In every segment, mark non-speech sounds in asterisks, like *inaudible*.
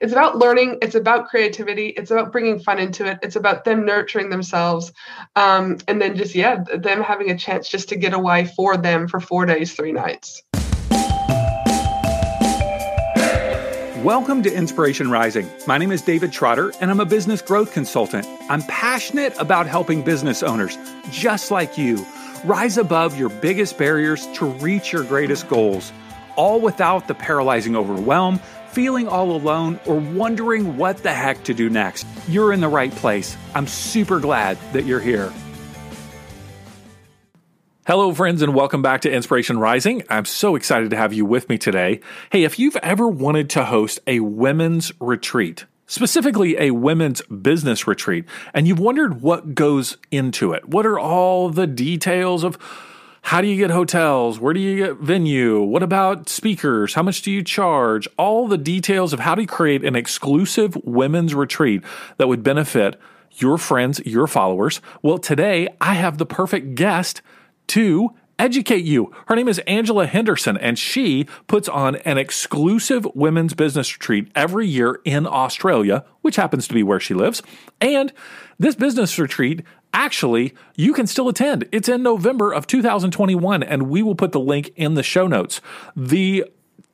it's about learning it's about creativity it's about bringing fun into it it's about them nurturing themselves um, and then just yeah them having a chance just to get away for them for four days three nights Welcome to Inspiration Rising. My name is David Trotter, and I'm a business growth consultant. I'm passionate about helping business owners, just like you, rise above your biggest barriers to reach your greatest goals, all without the paralyzing overwhelm, feeling all alone, or wondering what the heck to do next. You're in the right place. I'm super glad that you're here. Hello, friends, and welcome back to Inspiration Rising. I'm so excited to have you with me today. Hey, if you've ever wanted to host a women's retreat, specifically a women's business retreat, and you've wondered what goes into it, what are all the details of how do you get hotels? Where do you get venue? What about speakers? How much do you charge? All the details of how to create an exclusive women's retreat that would benefit your friends, your followers. Well, today I have the perfect guest to educate you. Her name is Angela Henderson, and she puts on an exclusive women's business retreat every year in Australia, which happens to be where she lives. And this business retreat, actually, you can still attend. It's in November of 2021, and we will put the link in the show notes. The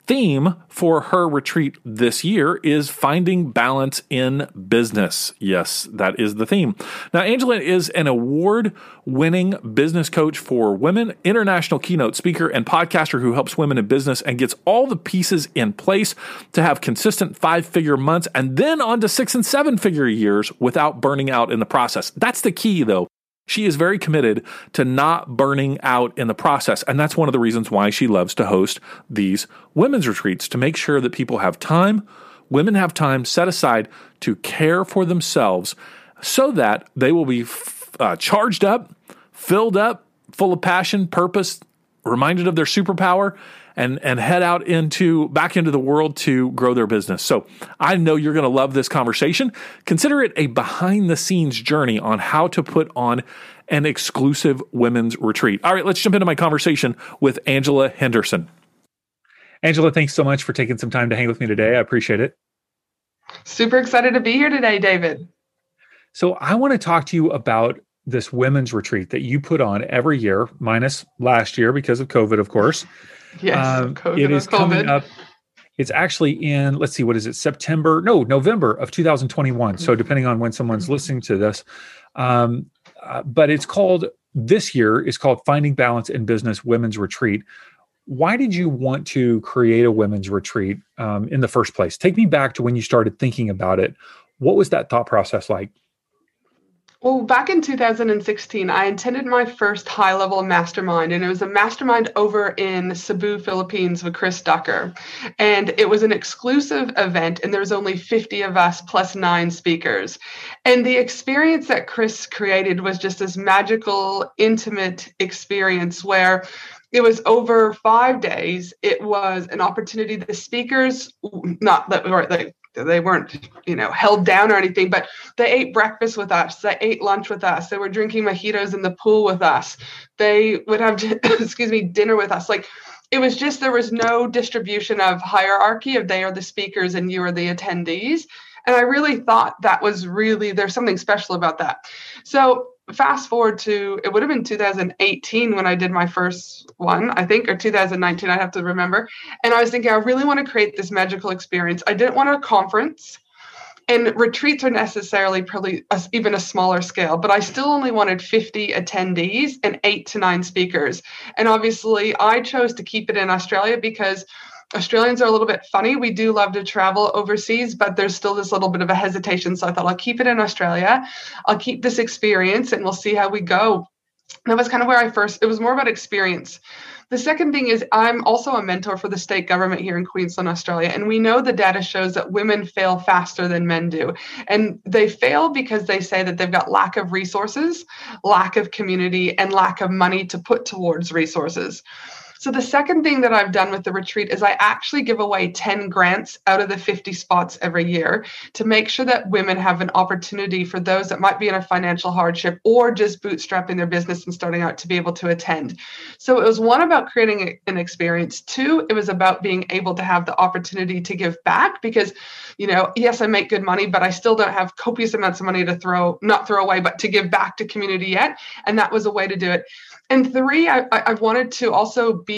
theme for her retreat this year is finding balance in business. Yes, that is the theme. Now, Angela is an award winning business coach for women, international keynote speaker, and podcaster who helps women in business and gets all the pieces in place to have consistent five figure months and then on to six and seven figure years without burning out in the process. That's the key, though. She is very committed to not burning out in the process. And that's one of the reasons why she loves to host these women's retreats to make sure that people have time, women have time set aside to care for themselves so that they will be uh, charged up, filled up, full of passion, purpose, reminded of their superpower, and and head out into back into the world to grow their business. So I know you're going to love this conversation. Consider it a behind the scenes journey on how to put on an exclusive women's retreat. All right, let's jump into my conversation with Angela Henderson. Angela, thanks so much for taking some time to hang with me today. I appreciate it. Super excited to be here today, David. So, I want to talk to you about this women's retreat that you put on every year, minus last year because of COVID, of course. Yes, um, it is coming up. It's actually in, let's see, what is it, September? No, November of 2021. So, mm-hmm. depending on when someone's mm-hmm. listening to this. Um, uh, but it's called, this year is called Finding Balance in Business Women's Retreat. Why did you want to create a women's retreat um, in the first place? Take me back to when you started thinking about it. What was that thought process like? Well, back in 2016, I attended my first high level mastermind, and it was a mastermind over in Cebu, Philippines with Chris Ducker. And it was an exclusive event, and there was only 50 of us plus nine speakers. And the experience that Chris created was just this magical, intimate experience where it was over five days. It was an opportunity. The speakers, not that were like they weren't you know held down or anything but they ate breakfast with us they ate lunch with us they were drinking mojitos in the pool with us they would have *laughs* excuse me dinner with us. Like it was just there was no distribution of hierarchy of they are the speakers and you are the attendees. And i really thought that was really there's something special about that. So fast forward to it would have been 2018 when I did my first one, I think, or 2019, I have to remember. And I was thinking, I really want to create this magical experience. I didn't want a conference, and retreats are necessarily probably a, even a smaller scale, but I still only wanted 50 attendees and eight to nine speakers. And obviously, I chose to keep it in Australia because Australians are a little bit funny. We do love to travel overseas, but there's still this little bit of a hesitation. So I thought I'll keep it in Australia. I'll keep this experience and we'll see how we go. That was kind of where I first, it was more about experience. The second thing is, I'm also a mentor for the state government here in Queensland, Australia. And we know the data shows that women fail faster than men do. And they fail because they say that they've got lack of resources, lack of community, and lack of money to put towards resources. So the second thing that I've done with the retreat is I actually give away 10 grants out of the 50 spots every year to make sure that women have an opportunity for those that might be in a financial hardship or just bootstrapping their business and starting out to be able to attend. So it was one about creating an experience. Two, it was about being able to have the opportunity to give back because, you know, yes, I make good money, but I still don't have copious amounts of money to throw, not throw away, but to give back to community yet. And that was a way to do it. And three, I, I wanted to also be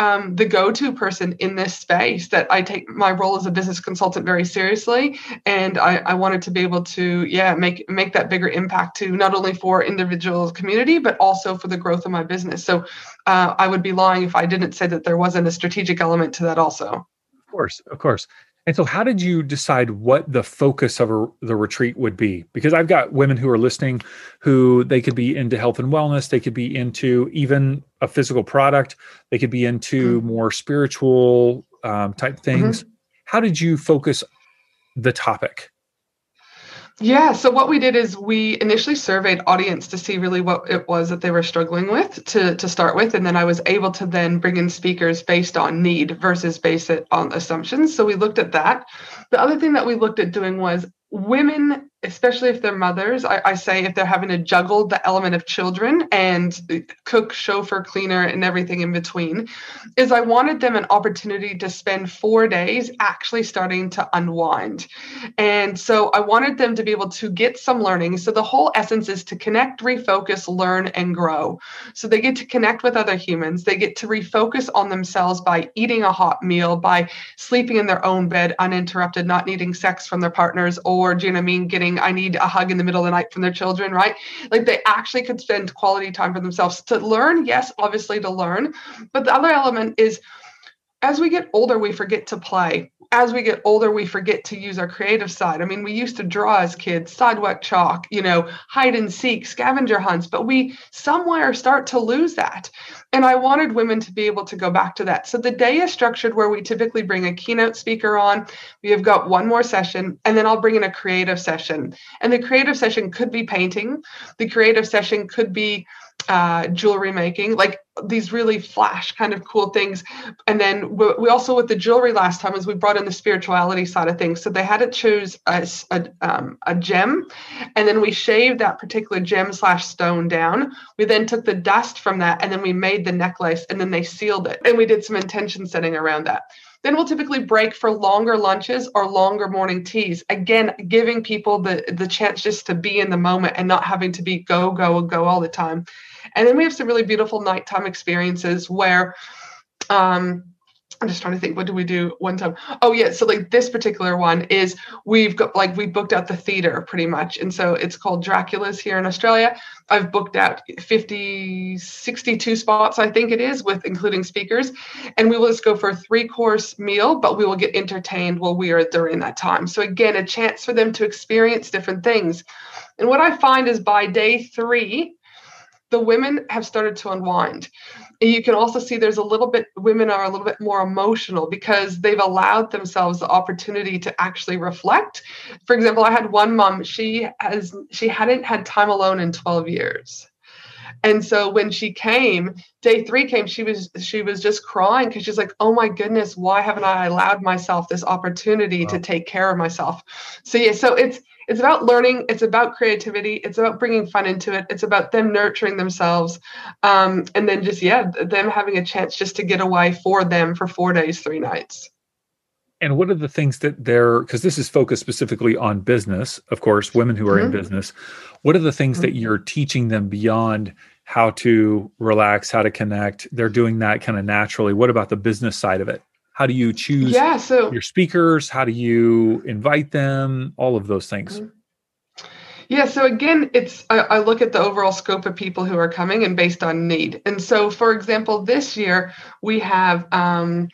um, the go-to person in this space that I take my role as a business consultant very seriously, and I, I, wanted to be able to, yeah, make make that bigger impact to not only for individual community but also for the growth of my business. So uh, I would be lying if I didn't say that there wasn't a strategic element to that also. Of course, of course. And so, how did you decide what the focus of a, the retreat would be? Because I've got women who are listening who they could be into health and wellness, they could be into even a physical product, they could be into mm-hmm. more spiritual um, type things. Mm-hmm. How did you focus the topic? Yeah, so what we did is we initially surveyed audience to see really what it was that they were struggling with to, to start with. And then I was able to then bring in speakers based on need versus base it on assumptions. So we looked at that. The other thing that we looked at doing was women especially if they're mothers, I, I, say if they're having to juggle the element of children and cook, chauffeur, cleaner, and everything in between, is I wanted them an opportunity to spend four days actually starting to unwind. And so I wanted them to be able to get some learning. So the whole essence is to connect, refocus, learn, and grow. So they get to connect with other humans. They get to refocus on themselves by eating a hot meal, by sleeping in their own bed uninterrupted, not needing sex from their partners, or, do you know what I mean, getting I need a hug in the middle of the night from their children, right? Like they actually could spend quality time for themselves to learn. Yes, obviously to learn. But the other element is as we get older, we forget to play. As we get older, we forget to use our creative side. I mean, we used to draw as kids, sidewalk chalk, you know, hide and seek, scavenger hunts, but we somewhere start to lose that. And I wanted women to be able to go back to that. So the day is structured where we typically bring a keynote speaker on. We have got one more session, and then I'll bring in a creative session. And the creative session could be painting, the creative session could be uh, jewelry making, like these really flash kind of cool things. And then we, we, also with the jewelry last time is we brought in the spirituality side of things. So they had to choose a, a, um, a gem, and then we shaved that particular gem slash stone down. We then took the dust from that, and then we made the necklace, and then they sealed it, and we did some intention setting around that. Then we'll typically break for longer lunches or longer morning teas. Again, giving people the the chance just to be in the moment and not having to be go go go all the time. And then we have some really beautiful nighttime experiences where um, I'm just trying to think, what do we do one time? Oh, yeah. So, like, this particular one is we've got, like, we booked out the theater pretty much. And so it's called Dracula's here in Australia. I've booked out 50, 62 spots, I think it is, with including speakers. And we will just go for a three course meal, but we will get entertained while we are during that time. So, again, a chance for them to experience different things. And what I find is by day three, the women have started to unwind. And you can also see there's a little bit, women are a little bit more emotional because they've allowed themselves the opportunity to actually reflect. For example, I had one mom, she has, she hadn't had time alone in 12 years. And so when she came, day three came, she was she was just crying because she's like, "Oh my goodness, why haven't I allowed myself this opportunity wow. to take care of myself?" So yeah, so it's it's about learning it's about creativity it's about bringing fun into it it's about them nurturing themselves um, and then just yeah them having a chance just to get away for them for four days three nights. And what are the things that they're because this is focused specifically on business of course women who are mm-hmm. in business. What are the things mm-hmm. that you're teaching them beyond how to relax how to connect? They're doing that kind of naturally. What about the business side of it how do you choose yeah, so, your speakers? How do you invite them? All of those things. Mm-hmm. Yeah, so again, it's I, I, look at the overall scope of people who are coming and based on need. And so, for example, this year we have um,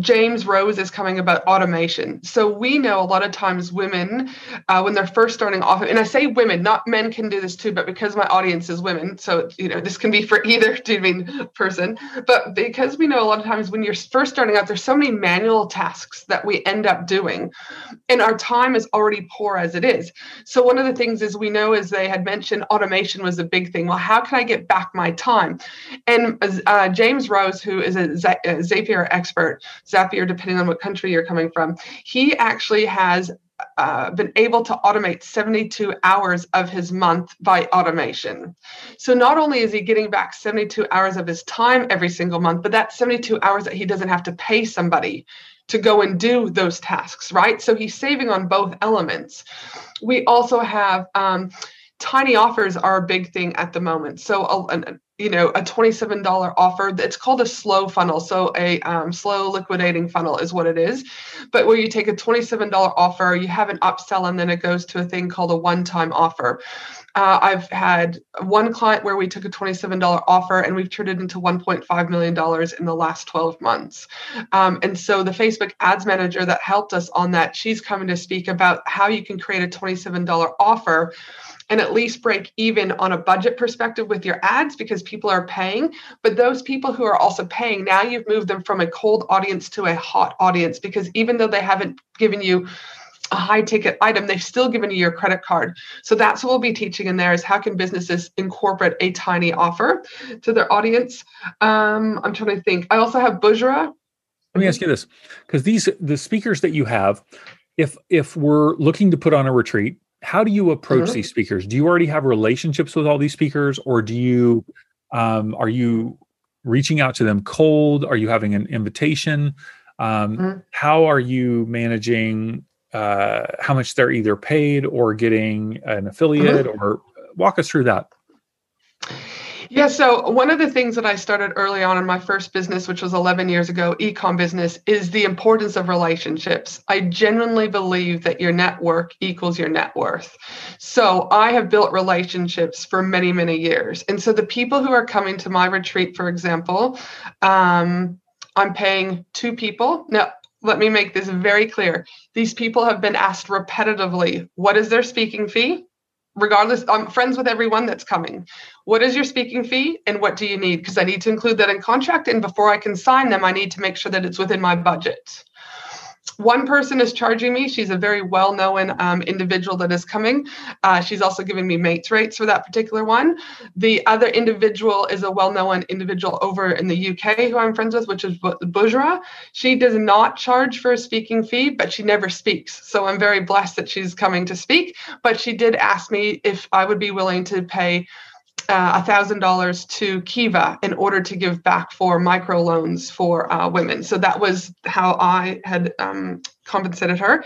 James Rose is coming about automation. So we know a lot of times women, uh, when they're first starting off, and I say women, not men can do this too, but because my audience is women, so you know this can be for *laughs* either doing person. But because we know a lot of times when you're first starting out, there's so many manual tasks that we end up doing, and our time is already poor as it is. So one of the things is we know, as they had mentioned, automation was a big thing. Well, how can I get back my time? And uh, James Rose, who is a Zapier expert Zapier, depending on what country you're coming from, he actually has uh, been able to automate 72 hours of his month by automation. So not only is he getting back 72 hours of his time every single month, but that's 72 hours that he doesn't have to pay somebody to go and do those tasks, right? So he's saving on both elements. We also have um, tiny offers are a big thing at the moment. So a, you know a $27 offer. It's called a slow funnel. So a um, slow liquidating funnel is what it is. But where you take a $27 offer you have an upsell and then it goes to a thing called a one-time offer. Uh, i've had one client where we took a $27 offer and we've turned it into $1.5 million in the last 12 months. Um, and so the facebook ads manager that helped us on that she's coming to speak about how you can create a $27 offer and at least break even on a budget perspective with your ads because people are paying. But those people who are also paying, now you've moved them from a cold audience to a hot audience because even though they haven't given you a high ticket item, they've still given you your credit card. So that's what we'll be teaching in there is how can businesses incorporate a tiny offer to their audience. Um, I'm trying to think. I also have Bushra. Let me ask you this, because these the speakers that you have, if if we're looking to put on a retreat, how do you approach mm-hmm. these speakers? Do you already have relationships with all these speakers, or do you um, are you reaching out to them cold? Are you having an invitation? Um, mm-hmm. How are you managing uh, how much they're either paid or getting an affiliate? Mm-hmm. Or walk us through that. Yeah, so one of the things that I started early on in my first business, which was 11 years ago, ecom business, is the importance of relationships. I genuinely believe that your network equals your net worth. So I have built relationships for many, many years. And so the people who are coming to my retreat, for example, um, I'm paying two people. Now, let me make this very clear. These people have been asked repetitively, what is their speaking fee? Regardless i'm friends with everyone that's coming. What is your speaking fee and what do you need? Because i need to include that in contract and before i can sign them i need to make sure that it's within my budget one person is charging me. She's a very well known um, individual that is coming. Uh, she's also giving me mates rates for that particular one. The other individual is a well known individual over in the UK who I'm friends with, which is Bushra. She does not charge for a speaking fee, but she never speaks. So I'm very blessed that she's coming to speak. But she did ask me if I would be willing to pay uh, $1,000 to Kiva in order to give back for microloans for uh, women. So that was how I had um, compensated her.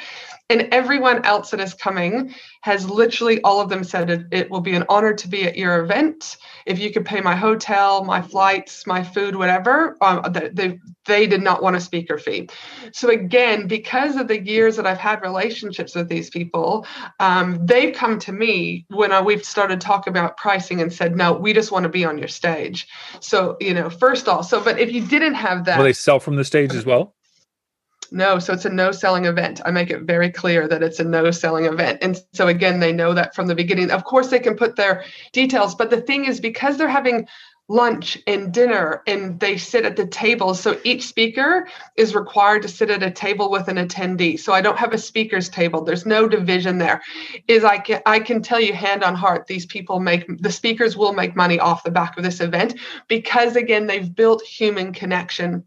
And everyone else that is coming has literally all of them said it, it will be an honor to be at your event. If you could pay my hotel, my flights, my food, whatever, um, they, they did not want a speaker fee. So, again, because of the years that I've had relationships with these people, um, they've come to me when I, we've started talking about pricing and said, no, we just want to be on your stage. So, you know, first off, so, but if you didn't have that. Will they sell from the stage as well? No, so it's a no selling event. I make it very clear that it's a no selling event. And so, again, they know that from the beginning. Of course, they can put their details, but the thing is, because they're having lunch and dinner and they sit at the table so each speaker is required to sit at a table with an attendee so i don't have a speakers table there's no division there is i can i can tell you hand on heart these people make the speakers will make money off the back of this event because again they've built human connection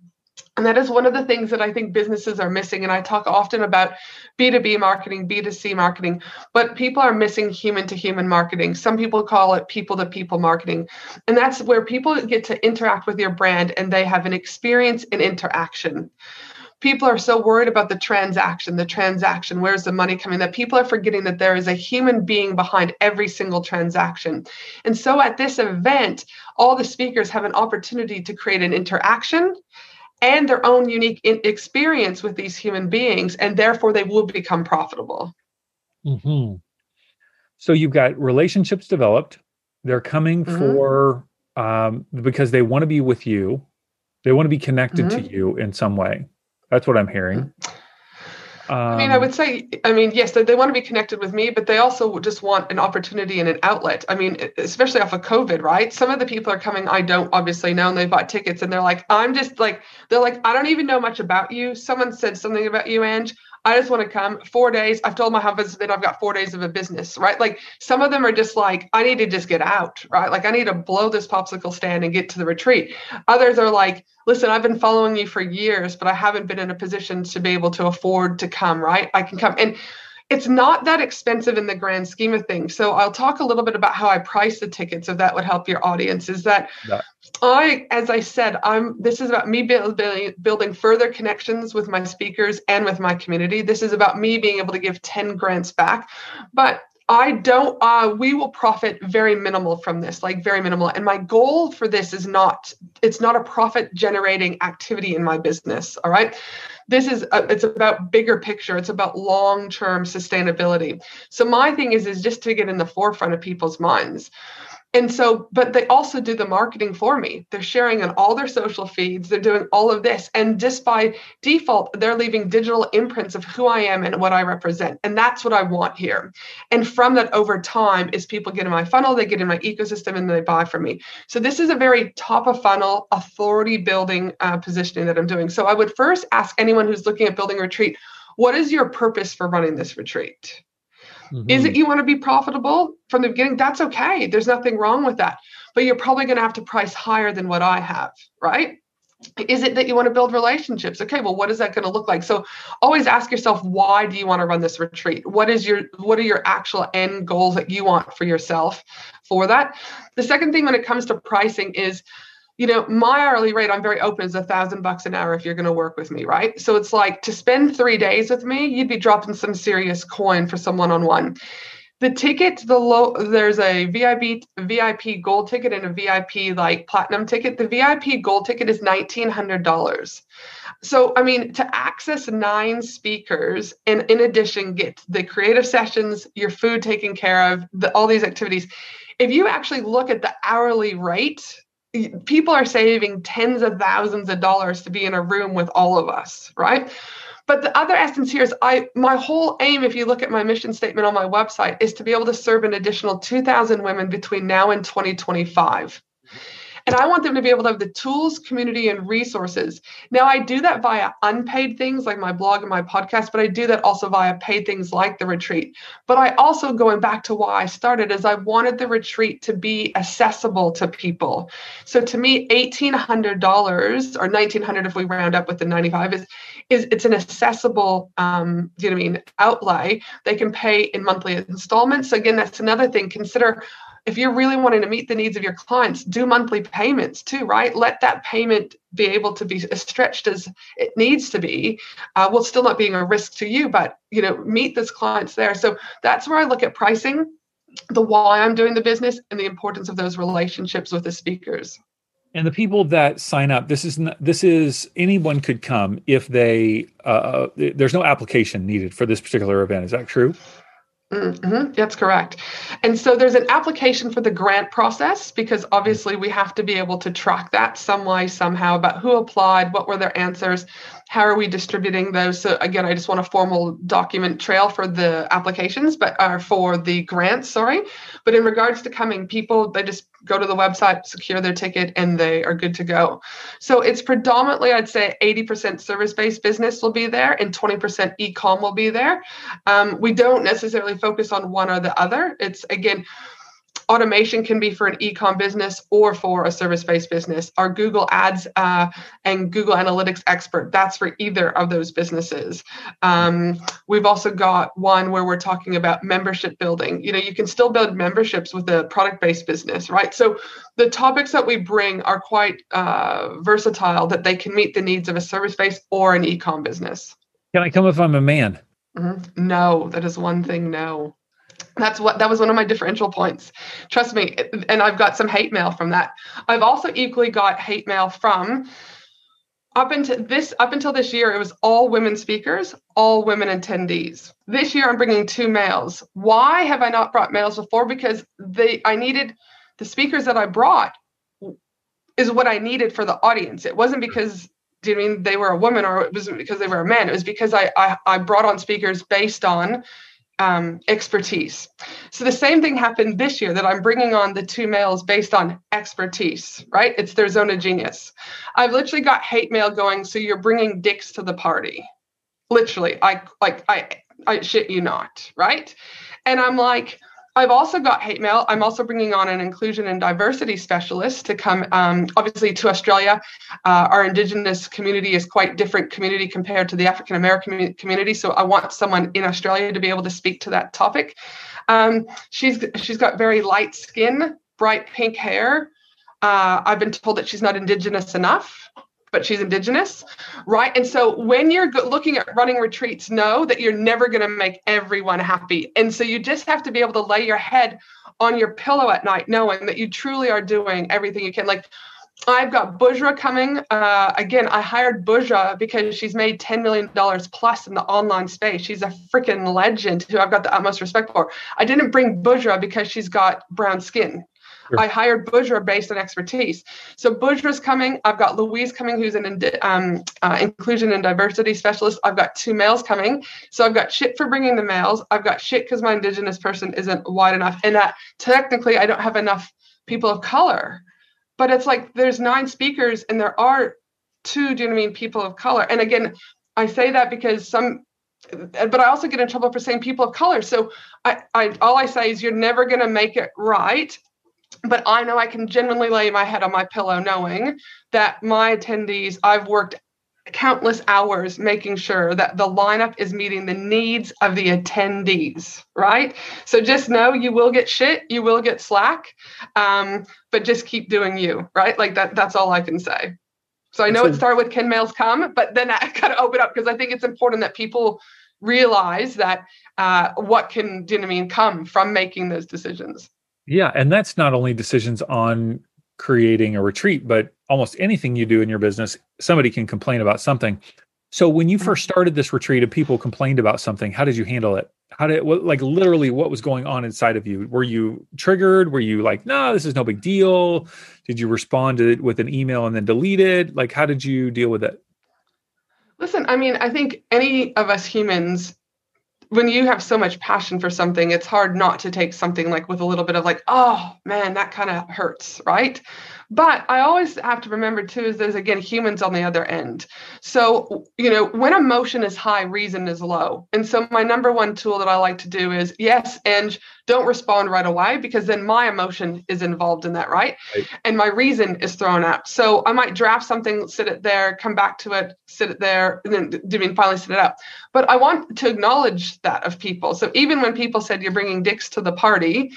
and that is one of the things that I think businesses are missing. And I talk often about B2B marketing, B2C marketing, but people are missing human to human marketing. Some people call it people to people marketing. And that's where people get to interact with your brand and they have an experience in interaction. People are so worried about the transaction, the transaction, where's the money coming, that people are forgetting that there is a human being behind every single transaction. And so at this event, all the speakers have an opportunity to create an interaction and their own unique experience with these human beings, and therefore they will become profitable. Mm-hmm. So you've got relationships developed. They're coming mm-hmm. for um, because they want to be with you. They want to be connected mm-hmm. to you in some way. That's what I'm hearing. Um, I mean, I would say, I mean, yes, they, they want to be connected with me, but they also just want an opportunity and an outlet. I mean, especially off of COVID, right? Some of the people are coming, I don't obviously know, and they bought tickets and they're like, I'm just like, they're like, I don't even know much about you. Someone said something about you, Ange. I just want to come four days. I've told my husband that I've got four days of a business, right? Like some of them are just like, I need to just get out, right? Like I need to blow this popsicle stand and get to the retreat. Others are like, listen, I've been following you for years, but I haven't been in a position to be able to afford to come, right? I can come. And it's not that expensive in the grand scheme of things. So I'll talk a little bit about how I price the tickets if that would help your audience. Is that yeah. I, as I said, I'm. This is about me building building further connections with my speakers and with my community. This is about me being able to give ten grants back, but I don't, uh, we will profit very minimal from this, like very minimal. And my goal for this is not, it's not a profit generating activity in my business. All right this is a, it's about bigger picture. It's about long-term sustainability. So my thing is is just to get in the forefront of people's minds and so but they also do the marketing for me. They're sharing on all their social feeds. They're doing all of this. And just by default they're leaving digital imprints of who i am and what i represent. And that's what i want here. And from that over time is people get in my funnel they get in my ecosystem and they buy from me. So this is a very top of funnel authority building uh, positioning that i'm doing. So i would first ask anyone who's looking at building a retreat what is your purpose for running this retreat Mm-hmm. Is it mm-hmm. you want to be profitable from the beginning? That's okay. There's nothing wrong with that. But you're probably going to have to price higher than what I have, right? Is it that you want to build relationships? Okay, well, what is that going to look like? So always ask yourself, why do you want to run this retreat? What is your what are your actual end goals that you want for yourself for that? The second thing when it comes to pricing is you know, my hourly rate, I'm very open, is a thousand bucks an hour if you're going to work with me, right? So it's like to spend three days with me, you'd be dropping some serious coin for some one on one. The ticket, the low, there's a VIP VIP gold ticket and a VIP like platinum ticket. The VIP gold ticket is nineteen hundred dollars. So I mean, to access nine speakers and in addition get the creative sessions, your food taken care of, the, all these activities. If you actually look at the hourly rate people are saving tens of thousands of dollars to be in a room with all of us, right? But the other essence here is I my whole aim, if you look at my mission statement on my website, is to be able to serve an additional 2,000 women between now and 2025. And I want them to be able to have the tools, community, and resources. Now, I do that via unpaid things like my blog and my podcast, but I do that also via paid things like the retreat. But I also, going back to why I started, is I wanted the retreat to be accessible to people. So to me, $1,800 or $1,900 if we round up with the 95 is, is it's an accessible, um, you know what I mean, outlay. They can pay in monthly installments. So again, that's another thing. Consider if you're really wanting to meet the needs of your clients, do monthly payments too, right? Let that payment be able to be as stretched as it needs to be, uh, while still not being a risk to you, but you know, meet those clients there. So that's where I look at pricing, the why I'm doing the business, and the importance of those relationships with the speakers. And the people that sign up, this is not, this is anyone could come if they uh, there's no application needed for this particular event. Is that true? Mm-hmm. That's correct. And so there's an application for the grant process because obviously we have to be able to track that some way, somehow about who applied, what were their answers, how are we distributing those. So again, I just want a formal document trail for the applications, but are uh, for the grants, sorry. But in regards to coming people, they just go to the website, secure their ticket, and they are good to go. So it's predominantly, I'd say 80% service-based business will be there and 20% e-com will be there. Um, we don't necessarily focus on one or the other. It's again, automation can be for an e-com business or for a service-based business. Our google ads uh, and google analytics expert that's for either of those businesses. Um, we've also got one where we're talking about membership building. You know you can still build memberships with a product-based business right? So the topics that we bring are quite uh, versatile that they can meet the needs of a service-based or an e-com business. Can i come if i'm a man? Mm-hmm. no that is one thing no that's what that was one of my differential points. Trust me and i've got some hate mail from that. I've also equally got hate mail from up until this up until this year it was all women speakers all women attendees. This year i'm bringing two males. Why have i not brought males before? Because they i needed the speakers that i brought is what i needed for the audience. It wasn't because do you mean they were a woman or it wasn't because they were a man? It was because I I, I brought on speakers based on um, expertise. So the same thing happened this year that I'm bringing on the two males based on expertise, right? It's their zone of genius. I've literally got hate mail going. So you're bringing dicks to the party. Literally, I like I I shit you not, right? And I'm like, I've also got hate mail. I'm also bringing on an inclusion and diversity specialist to come, um, obviously, to Australia. Uh, our Indigenous community is quite different community compared to the African American community. So I want someone in Australia to be able to speak to that topic. Um, she's she's got very light skin, bright pink hair. Uh, I've been told that she's not Indigenous enough but she's indigenous, right? And so when you're looking at running retreats, know that you're never going to make everyone happy. And so you just have to be able to lay your head on your pillow at night, knowing that you truly are doing everything you can. Like, I've got Bushra coming. Uh, again, I hired Bushra because she's made $10 million plus in the online space. She's a freaking legend who I've got the utmost respect for. I didn't bring Bushra because she's got brown skin. Sure. I hired Bushra based on expertise. So Bushra's coming. I've got Louise coming, who's an um, uh, inclusion and diversity specialist. I've got two males coming. So I've got shit for bringing the males. I've got shit because my indigenous person isn't wide enough, and that technically I don't have enough people of color. But it's like there's nine speakers, and there are two. Do you know what I mean? People of color. And again, I say that because some but I also get in trouble for saying people of color. So I, I all I say is you're never going to make it right but I know I can genuinely lay my head on my pillow knowing that my attendees, I've worked countless hours making sure that the lineup is meeting the needs of the attendees, right? So just know you will get shit, you will get slack, um, but just keep doing you, right? Like that. That's all I can say. So I know it started with can males come, but then I *laughs* kind of open up because I think it's important that people realize that uh, what can, do you know I mean, come from making those decisions. Yeah, and that's not only decisions on creating a retreat, but almost anything you do in your business, somebody can complain about something. So when you mm-hmm. first started this retreat and people complained about something, how did you handle it? How did what, like literally what was going on inside of you? Were you triggered? Were you like, "No, this is no big deal"? Did you respond to it with an email and then delete it? Like how did you deal with it? Listen, I mean, I think any of us humans when you have so much passion for something, it's hard not to take something like with a little bit of like, oh man, that kind of hurts, right? But I always have to remember too is there's again humans on the other end. So, you know, when emotion is high, reason is low. And so my number one tool that I like to do is yes, and don't respond right away because then my emotion is involved in that, right? right? And my reason is thrown out. So I might draft something, sit it there, come back to it, sit it there, and then do mean finally sit it up. But I want to acknowledge that of people. So even when people said you're bringing dicks to the party,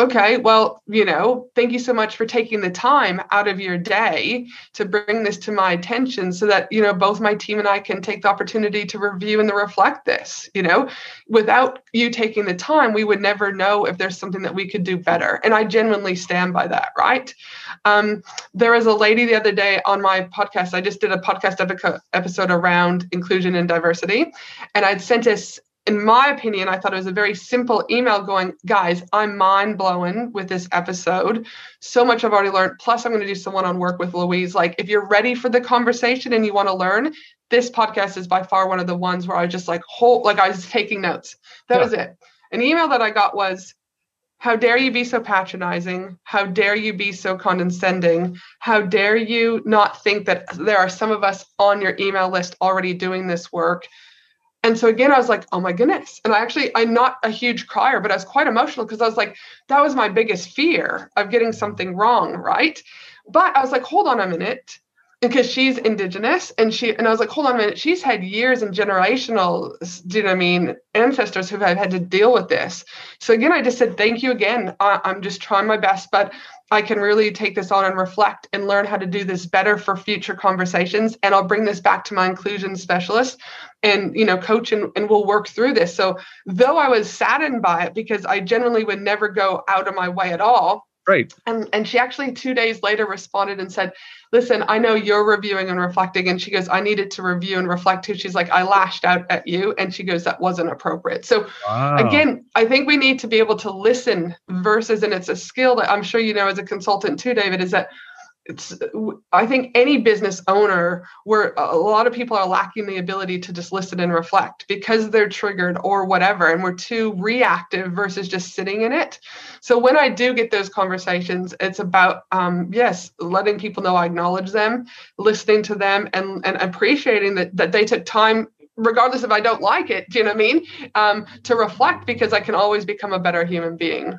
okay, well, you know, thank you so much for taking the time out of your day to bring this to my attention so that, you know, both my team and I can take the opportunity to review and to reflect this. You know, without you taking the time, we would never know if there's something that we could do better. And I genuinely stand by that, right? Um, there was a lady the other day on my podcast. I just did a podcast episode around inclusion and diversity, and I'd sent us in my opinion, I thought it was a very simple email going, guys, I'm mind blowing with this episode. So much I've already learned. Plus, I'm going to do some one on work with Louise. Like, if you're ready for the conversation and you want to learn, this podcast is by far one of the ones where I just like, whole, like I was taking notes. That yeah. was it. An email that I got was, how dare you be so patronizing? How dare you be so condescending? How dare you not think that there are some of us on your email list already doing this work? And so again, I was like, oh my goodness. And I actually, I'm not a huge crier, but I was quite emotional because I was like, that was my biggest fear of getting something wrong. Right. But I was like, hold on a minute. Because she's indigenous and she and I was like, hold on a minute, she's had years and generational, do you know what I mean, ancestors who have had to deal with this. So again, I just said, thank you again. I, I'm just trying my best, but I can really take this on and reflect and learn how to do this better for future conversations. And I'll bring this back to my inclusion specialist and you know coach and, and we'll work through this. So though I was saddened by it because I generally would never go out of my way at all, Right. And and she actually two days later responded and said, Listen, I know you're reviewing and reflecting. And she goes, I needed to review and reflect too. She's like, I lashed out at you. And she goes, That wasn't appropriate. So wow. again, I think we need to be able to listen versus, and it's a skill that I'm sure you know as a consultant too, David, is that it's i think any business owner where a lot of people are lacking the ability to just listen and reflect because they're triggered or whatever and we're too reactive versus just sitting in it. So when i do get those conversations it's about um, yes letting people know i acknowledge them listening to them and, and appreciating that, that they took time regardless if i don't like it do you know what i mean? Um, to reflect because i can always become a better human being.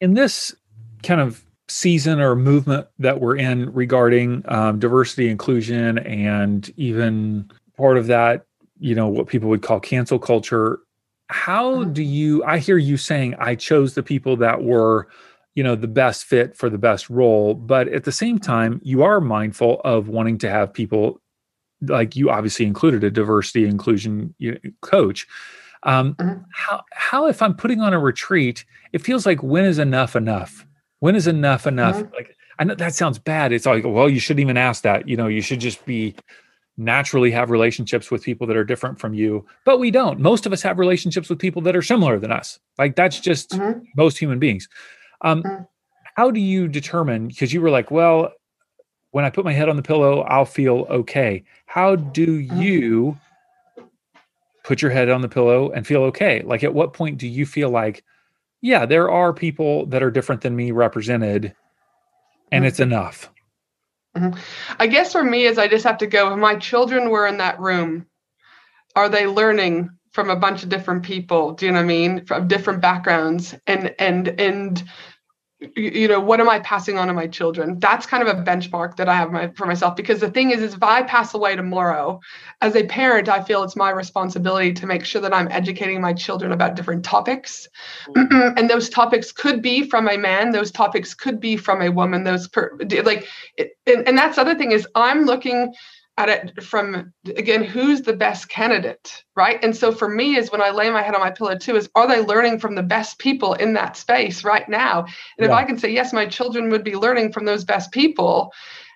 In this kind of season or movement that we're in regarding um, diversity, inclusion, and even part of that, you know, what people would call cancel culture. How mm-hmm. do you? I hear you saying I chose the people that were, you know, the best fit for the best role, but at the same time, you are mindful of wanting to have people like you obviously included a diversity inclusion coach. Um, mm-hmm. How how if I'm putting on a retreat, it feels like when is enough enough? When is enough enough? Mm-hmm. Like I know that sounds bad. It's like, well, you shouldn't even ask that. You know, you should just be naturally have relationships with people that are different from you. But we don't. Most of us have relationships with people that are similar than us. Like that's just mm-hmm. most human beings. Um, mm-hmm. How do you determine? Because you were like, well, when I put my head on the pillow, I'll feel okay. How do you put your head on the pillow and feel okay? Like, at what point do you feel like, yeah, there are people that are different than me represented, and mm-hmm. it's enough. Mm-hmm. I guess for me is I just have to go. If my children were in that room, are they learning from a bunch of different people? Do you know what I mean? From different backgrounds, and and and you know what am i passing on to my children that's kind of a benchmark that i have my, for myself because the thing is, is if i pass away tomorrow as a parent i feel it's my responsibility to make sure that i'm educating my children about different topics mm-hmm. and those topics could be from a man those topics could be from a woman those per, like and, and that's the other thing is i'm looking at it from again who's the best candidate right and so for me is when i lay my head on my pillow too is are they learning from the best people in that space right now and yeah. if i can say yes my children would be learning from those best people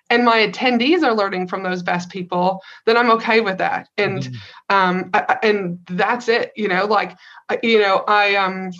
and my attendees are learning from those best people then i'm okay with that and mm-hmm. um I, and that's it you know like you know i um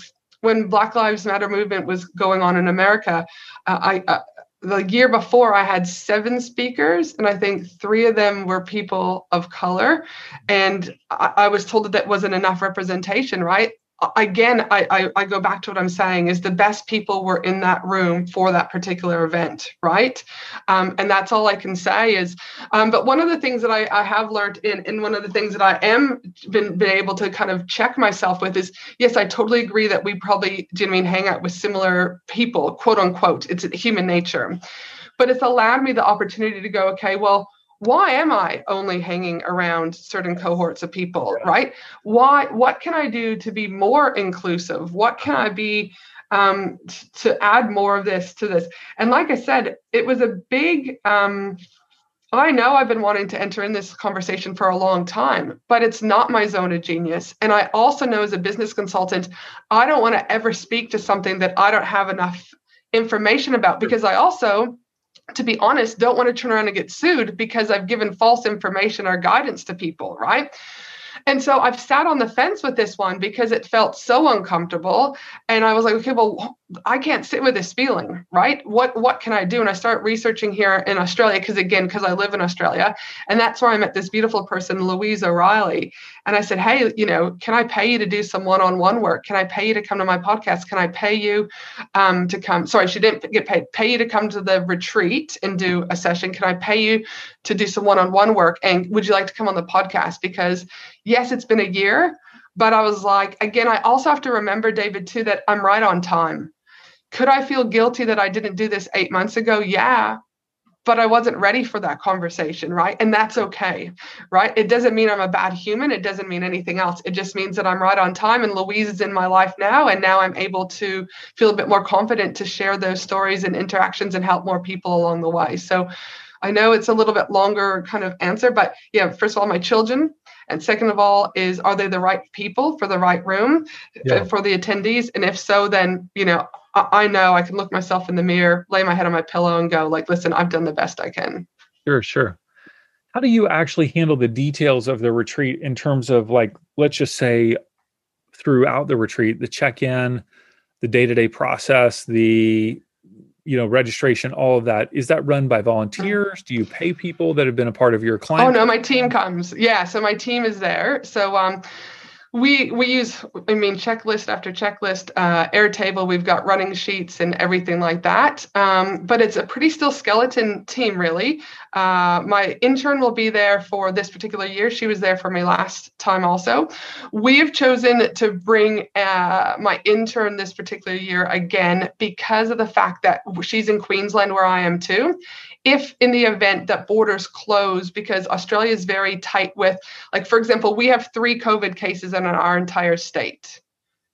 when black lives matter movement was going on in america uh, i uh, the year before I had seven speakers, and I think three of them were people of color. And I, I was told that that wasn't enough representation, right? Again I, I, I go back to what i'm saying is the best people were in that room for that particular event right? Um, and that's all i can say is um, but one of the things that I, I have learned in and one of the things that i am been, been able to kind of check myself with is yes i totally agree that we probably do you mean hang out with similar people quote unquote. It's human nature. But it's allowed me the opportunity to go okay well why am I only hanging around certain cohorts of people, yeah. right? Why? What can I do to be more inclusive? What can I be um, t- to add more of this to this? And like I said, it was a big. Um, I know I've been wanting to enter in this conversation for a long time, but it's not my zone of genius. And I also know as a business consultant, I don't want to ever speak to something that I don't have enough information about because I also to be honest, don't want to turn around and get sued because I've given false information or guidance to people, right? And so I've sat on the fence with this one because it felt so uncomfortable. And I was like, okay, well, I can't sit with this feeling, right? What what can I do? And I start researching here in Australia because again, because I live in Australia, and that's where I met this beautiful person, Louise O'Reilly. And I said, hey, you know, can I pay you to do some one-on-one work? Can I pay you to come to my podcast? Can I pay you um, to come? Sorry, she didn't get paid. Pay you to come to the retreat and do a session. Can I pay you to do some one-on-one work? And would you like to come on the podcast? Because yes, it's been a year, but I was like, again, I also have to remember, David, too, that I'm right on time. Could I feel guilty that I didn't do this eight months ago? Yeah. But I wasn't ready for that conversation, right? And that's okay, right? It doesn't mean I'm a bad human. It doesn't mean anything else. It just means that I'm right on time and Louise is in my life now. And now I'm able to feel a bit more confident to share those stories and interactions and help more people along the way. So I know it's a little bit longer kind of answer, but yeah, first of all, my children, and second of all, is are they the right people for the right room uh, yeah. for the attendees? And if so, then, you know, I, I know I can look myself in the mirror, lay my head on my pillow and go, like, listen, I've done the best I can. Sure, sure. How do you actually handle the details of the retreat in terms of like, let's just say throughout the retreat, the check-in, the day-to-day process, the you know registration all of that is that run by volunteers? Do you pay people that have been a part of your client? Oh no my team comes. Yeah so my team is there. So um we we use i mean checklist after checklist uh, airtable. We've got running sheets and everything like that. Um, but it's a pretty still skeleton team really uh, my intern will be there for this particular year. She was there for me last time also. We have chosen to bring uh, my intern this particular year again because of the fact that she's in queensland where i am too. If in the event that borders close because australia is very tight with like for example we have three covid cases in our entire state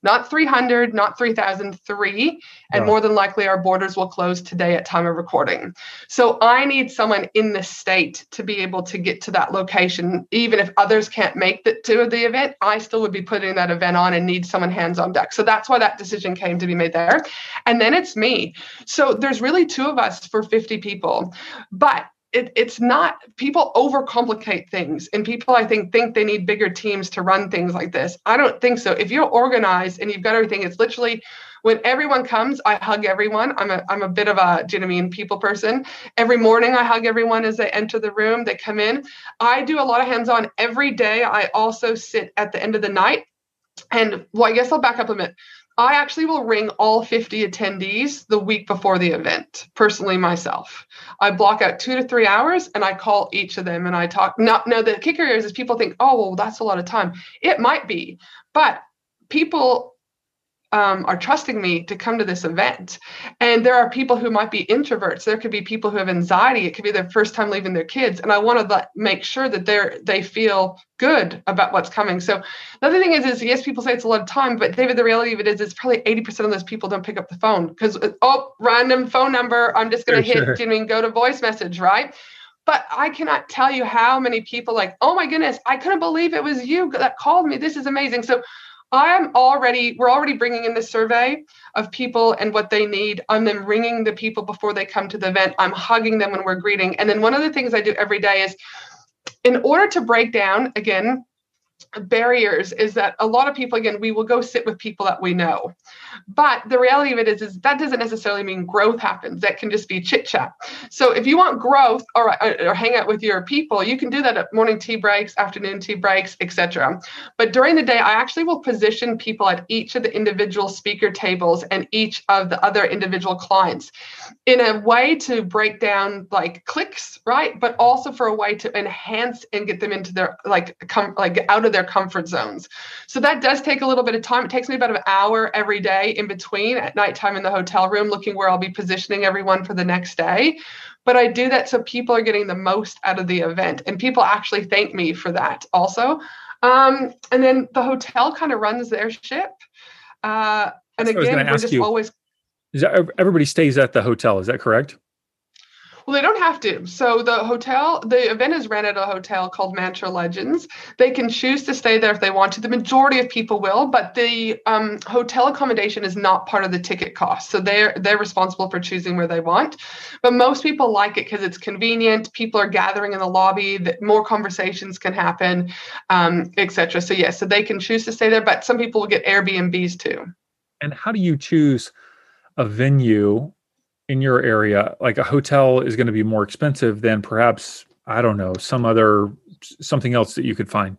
not 300 not 3003 and right. more than likely our borders will close today at time of recording. So i need someone in the state to be able to get to that location. Even if others can't make it to the event i still would be putting that event on and need someone hands on deck. So that's why that decision came to be made there. And then it's me. So there's really two of us for 50 people. But it, it's not people overcomplicate things and people i think think they need bigger teams to run things like this. I don't think so. If you're organized and you've got everything it's literally when everyone comes i hug everyone. I'm a, I'm a bit of a do you know I mean people person. Every morning i hug everyone as they enter the room they come in. I do a lot of hands-on. Every day i also sit at the end of the night. And well i guess i'll back up a minute I actually will ring all 50 attendees the week before the event, personally myself. I block out two to three hours and I call each of them and I talk. Now, now the kicker is, is people think, oh, well, that's a lot of time. It might be, but people um, are trusting me to come to this event. And there are people who might be introverts. There could be people who have anxiety. It could be their first time leaving their kids. And I want to let, make sure that they're they feel good about what's coming. So the other thing is, is yes, people say it's a lot of time, but David, the reality of it is, it's probably 80% of those people don't pick up the phone because oh, random phone number. I'm just going to hit, sure. you mean, go to voice message, right? But I cannot tell you how many people like, oh my goodness, I couldn't believe it was you that called me. This is amazing. So I'm already, we're already bringing in the survey of people and what they need. I'm then ringing the people before they come to the event. I'm hugging them when we're greeting. And then one of the things I do every day is in order to break down, again, barriers is that a lot of people again we will go sit with people that we know. But the reality of it is is that doesn't necessarily mean growth happens. That can just be chit chat. So if you want growth or, uh, or hang out with your people you can do that at morning tea breaks afternoon tea breaks etc but during the day i actually will position people at each of the individual speaker tables and each of the other individual clients in a way to break down like clicks right? But also for a way to enhance and get them into their like come like out of their their comfort zones. So that does take a little bit of time. It takes me about an hour every day in between at nighttime in the hotel room, looking where I'll be positioning everyone for the next day. But I do that so people are getting the most out of the event. And people actually thank me for that also. Um, and then the hotel kind of runs their ship. Uh, and again, we're just you. always. That, everybody stays at the hotel. Is that correct? Well, they don't have to. So the hotel, the event is ran at a hotel called Mantra Legends. They can choose to stay there if they want to. The majority of people will, but the um, hotel accommodation is not part of the ticket cost. So they're they're responsible for choosing where they want. But most people like it because it's convenient. People are gathering in the lobby. That more conversations can happen, um, etc. So yes, yeah, so they can choose to stay there. But some people will get Airbnbs too. And how do you choose a venue in your area, like a hotel is going to be more expensive than perhaps, I don't know, some other, something else that you could find?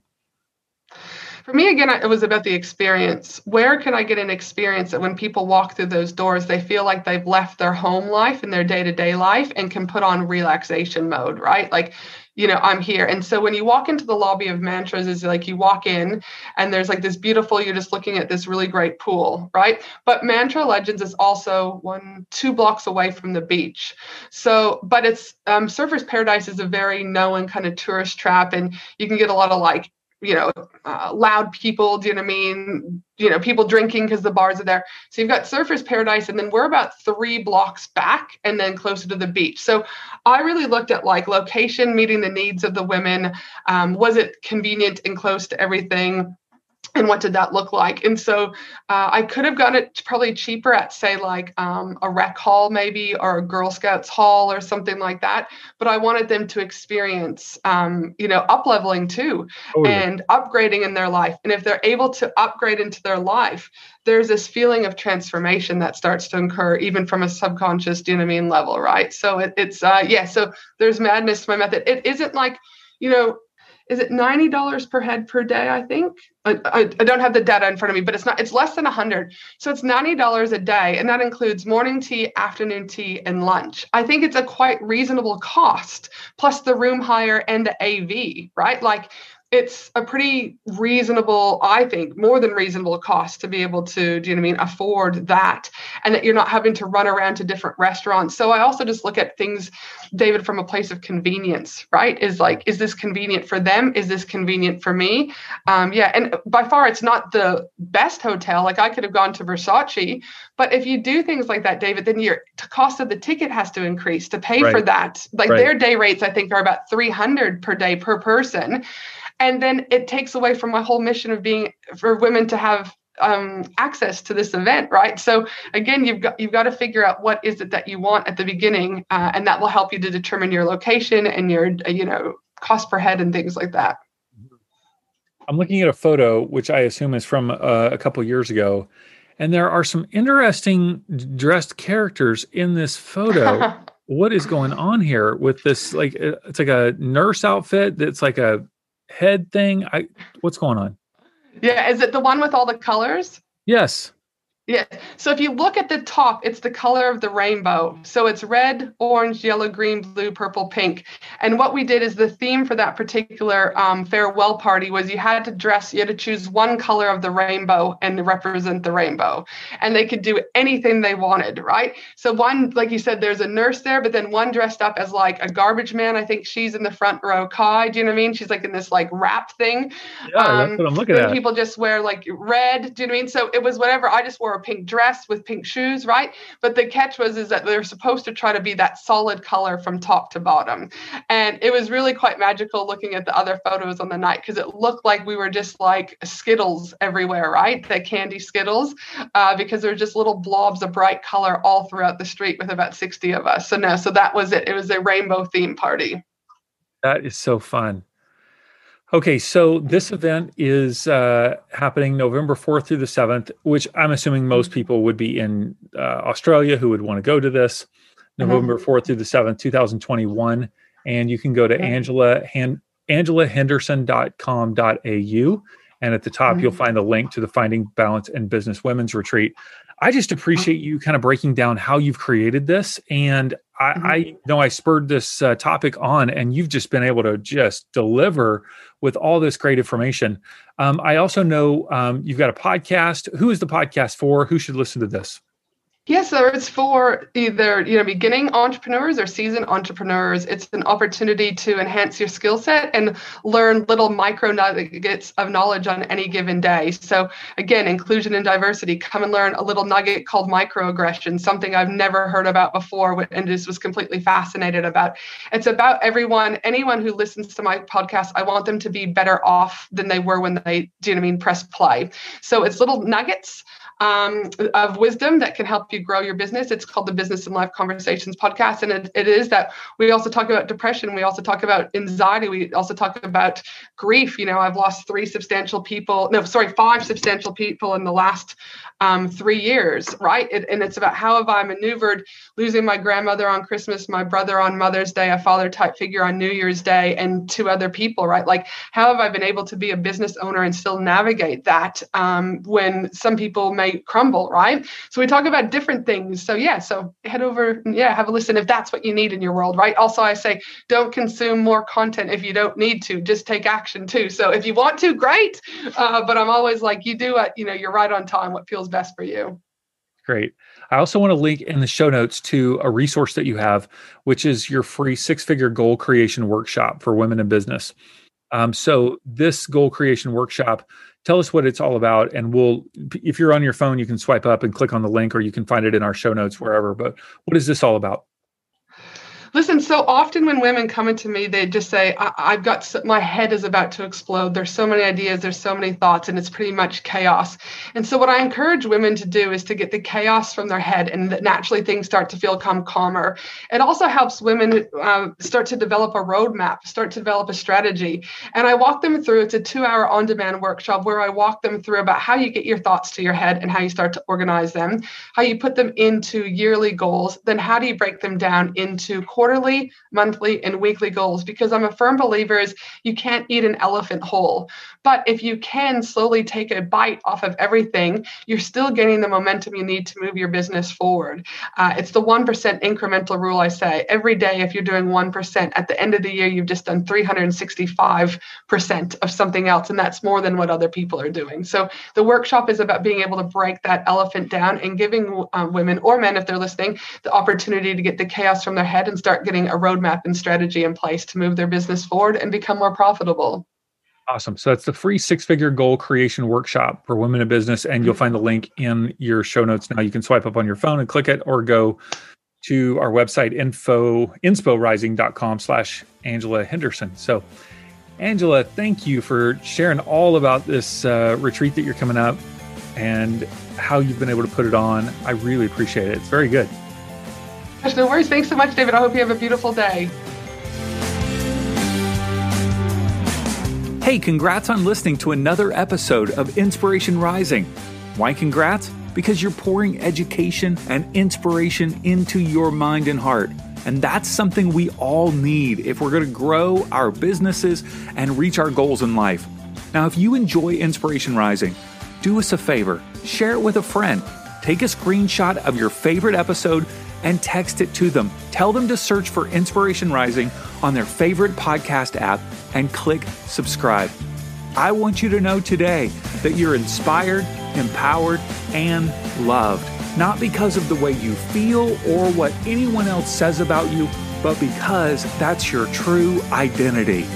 For me, again, it was about the experience. Where can I get an experience that when people walk through those doors, they feel like they've left their home life and their day to day life and can put on relaxation mode, right? Like you know i'm here. And so when you walk into the lobby of mantras is like you walk in and there's like this beautiful you're just looking at this really great pool right? But mantra legends is also one two blocks away from the beach. So but it's um, surfers paradise is a very known kind of tourist trap and you can get a lot of like you know, uh, loud people. Do you know what I mean? You know, people drinking because the bars are there. So you've got Surfers Paradise, and then we're about three blocks back and then closer to the beach. So I really looked at like location, meeting the needs of the women. Um, was it convenient and close to everything? And what did that look like? And so uh, i could have gotten it probably cheaper at say like um, a rec hall maybe or a girl scouts hall or something like that but i wanted them to experience um, you know up leveling too and upgrading in their life. And if they're able to upgrade into their life there's this feeling of transformation that starts to occur even from a subconscious do you know what i mean level right? So it, it's uh, yeah so there's madness to my method. It isn't like you know is it $90 per head per day i think? I, I, I, don't have the data in front of me but it's not it's less than a 100 so it's $90 a day and that includes morning tea afternoon tea and lunch. I think it's a quite reasonable cost plus the room hire and the av right? Like it's a pretty reasonable, I think, more than reasonable cost to be able to, do you know what I mean, afford that and that you're not having to run around to different restaurants. So I also just look at things, David, from a place of convenience, right? Is like, is this convenient for them? Is this convenient for me? Um, yeah. And by far, it's not the best hotel. Like I could have gone to Versace, but if you do things like that, David, then your cost of the ticket has to increase to pay right. for that. Like right. their day rates, I think, are about 300 per day per person and then it takes away from my whole mission of being for women to have um, access to this event, right? So again, you've got you've got to figure out what is it that you want at the beginning, uh, and that will help you to determine your location and your you know cost per head and things like that. I'm looking at a photo, which I assume is from uh, a couple years ago, and there are some interesting dressed characters in this photo. *laughs* what is going on here with this? Like, it's like a nurse outfit that's like a head thing? I what's going on? Yeah, is it the one with all the colors? Yes. Yeah. So if you look at the top, it's the color of the rainbow. So it's red, orange, yellow, green, blue, purple, pink. And what we did is the theme for that particular um, farewell party was you had to dress, you had to choose one color of the rainbow and represent the rainbow. And they could do anything they wanted, right? So one, like you said, there's a nurse there, but then one dressed up as like a garbage man. I think she's in the front row. Kai, do you know what I mean? She's like in this like wrap thing. Yeah, um, that's what I'm looking at. People just wear like red. Do you know what I mean? So it was whatever. I just wore pink dress with pink shoes, right? But the catch was is that they're supposed to try to be that solid color from top to bottom. And it was really quite magical looking at the other photos on the night because it looked like we were just like Skittles everywhere, right? The candy Skittles, uh, because there were just little blobs of bright color all throughout the street with about 60 of us. So no, so that was it. It was a rainbow theme party. That is so fun. Okay, so this event is uh, happening November 4th through the 7th, which I'm assuming most mm-hmm. people would be in uh, Australia who would want to go to this. Mm-hmm. November 4th through the 7th, 2021. And you can go to Angela Han- angelahenderson.com.au. And at the top, mm-hmm. you'll find the link to the Finding Balance and Business Women's Retreat. I just appreciate you kind of breaking down how you've created this. And I, mm-hmm. I know I spurred this uh, topic on, and you've just been able to just deliver with all this great information. Um, I also know um, you've got a podcast. Who is the podcast for? Who should listen to this? Yes, so it's for either you know beginning entrepreneurs or seasoned entrepreneurs. It's an opportunity to enhance your skill set and learn little micro nuggets of knowledge on any given day. So again, inclusion and diversity. Come and learn a little nugget called microaggression, something I've never heard about before and just was completely fascinated about. It's about everyone, anyone who listens to my podcast. I want them to be better off than they were when they, do you know I mean, press play. So it's little nuggets um, of wisdom that can help you grow your business. It's called the Business and Life Conversations podcast. And it, it is that we also talk about depression. We also talk about anxiety. We also talk about grief. You know, I've lost three substantial people, no, sorry, five substantial people in the last um, three years, right? It, and it's about how have I maneuvered losing my grandmother on Christmas, my brother on Mother's Day, a father type figure on New Year's Day, and two other people, right? Like, how have I been able to be a business owner and still navigate that um, when some people may crumble, right? So we talk about different things. So, yeah, so head over, yeah, have a listen if that's what you need in your world, right? Also, I say don't consume more content if you don't need to, just take action too. So, if you want to, great. Uh, but I'm always like, you do what, you know, you're right on time, what feels best for you. Great. I also want to link in the show notes to a resource that you have, which is your free six figure goal creation workshop for women in business. Um, so, this goal creation workshop, tell us what it's all about. And we'll, if you're on your phone, you can swipe up and click on the link, or you can find it in our show notes wherever. But what is this all about? Listen, so often when women come into me, they just say, I- have got so- my head is about to explode. There's so many ideas, there's so many thoughts, and it's pretty much chaos. And so, what I encourage women to do is to get the chaos from their head, and that naturally things start to feel come calmer. It also helps women uh, start to develop a roadmap, start to develop a strategy. And I walk them through, it's a two hour on demand workshop where I walk them through about how you get your thoughts to your head and how you start to organize them, how you put them into yearly goals, then how do you break them down into quarterly, monthly, and weekly goals because I'm a firm believer is you can't eat an elephant whole. But if you can slowly take a bite off of everything, you're still getting the momentum you need to move your business forward. Uh, it's the 1% incremental rule I say. Every day, if you're doing 1%, at the end of the year, you've just done 365% of something else. And that's more than what other people are doing. So the workshop is about being able to break that elephant down and giving uh, women or men, if they're listening, the opportunity to get the chaos from their head and start getting a roadmap and strategy in place to move their business forward and become more profitable. Awesome. So that's the free six figure goal creation workshop for women in business. And you'll find the link in your show notes now. You can swipe up on your phone and click it or go to our website info insporising.com slash Angela Henderson. So Angela, thank you for sharing all about this uh, retreat that you're coming up and how you've been able to put it on. I really appreciate it. It's very good. No worries. Thanks so much, David. I hope you have a beautiful day. Hey, congrats on listening to another episode of Inspiration Rising. Why congrats? Because you're pouring education and inspiration into your mind and heart. And that's something we all need if we're going to grow our businesses and reach our goals in life. Now, if you enjoy Inspiration Rising, do us a favor share it with a friend. Take a screenshot of your favorite episode and text it to them. Tell them to search for Inspiration Rising on their favorite podcast app and click subscribe. I want you to know today that you're inspired, empowered, and loved, not because of the way you feel or what anyone else says about you, but because that's your true identity.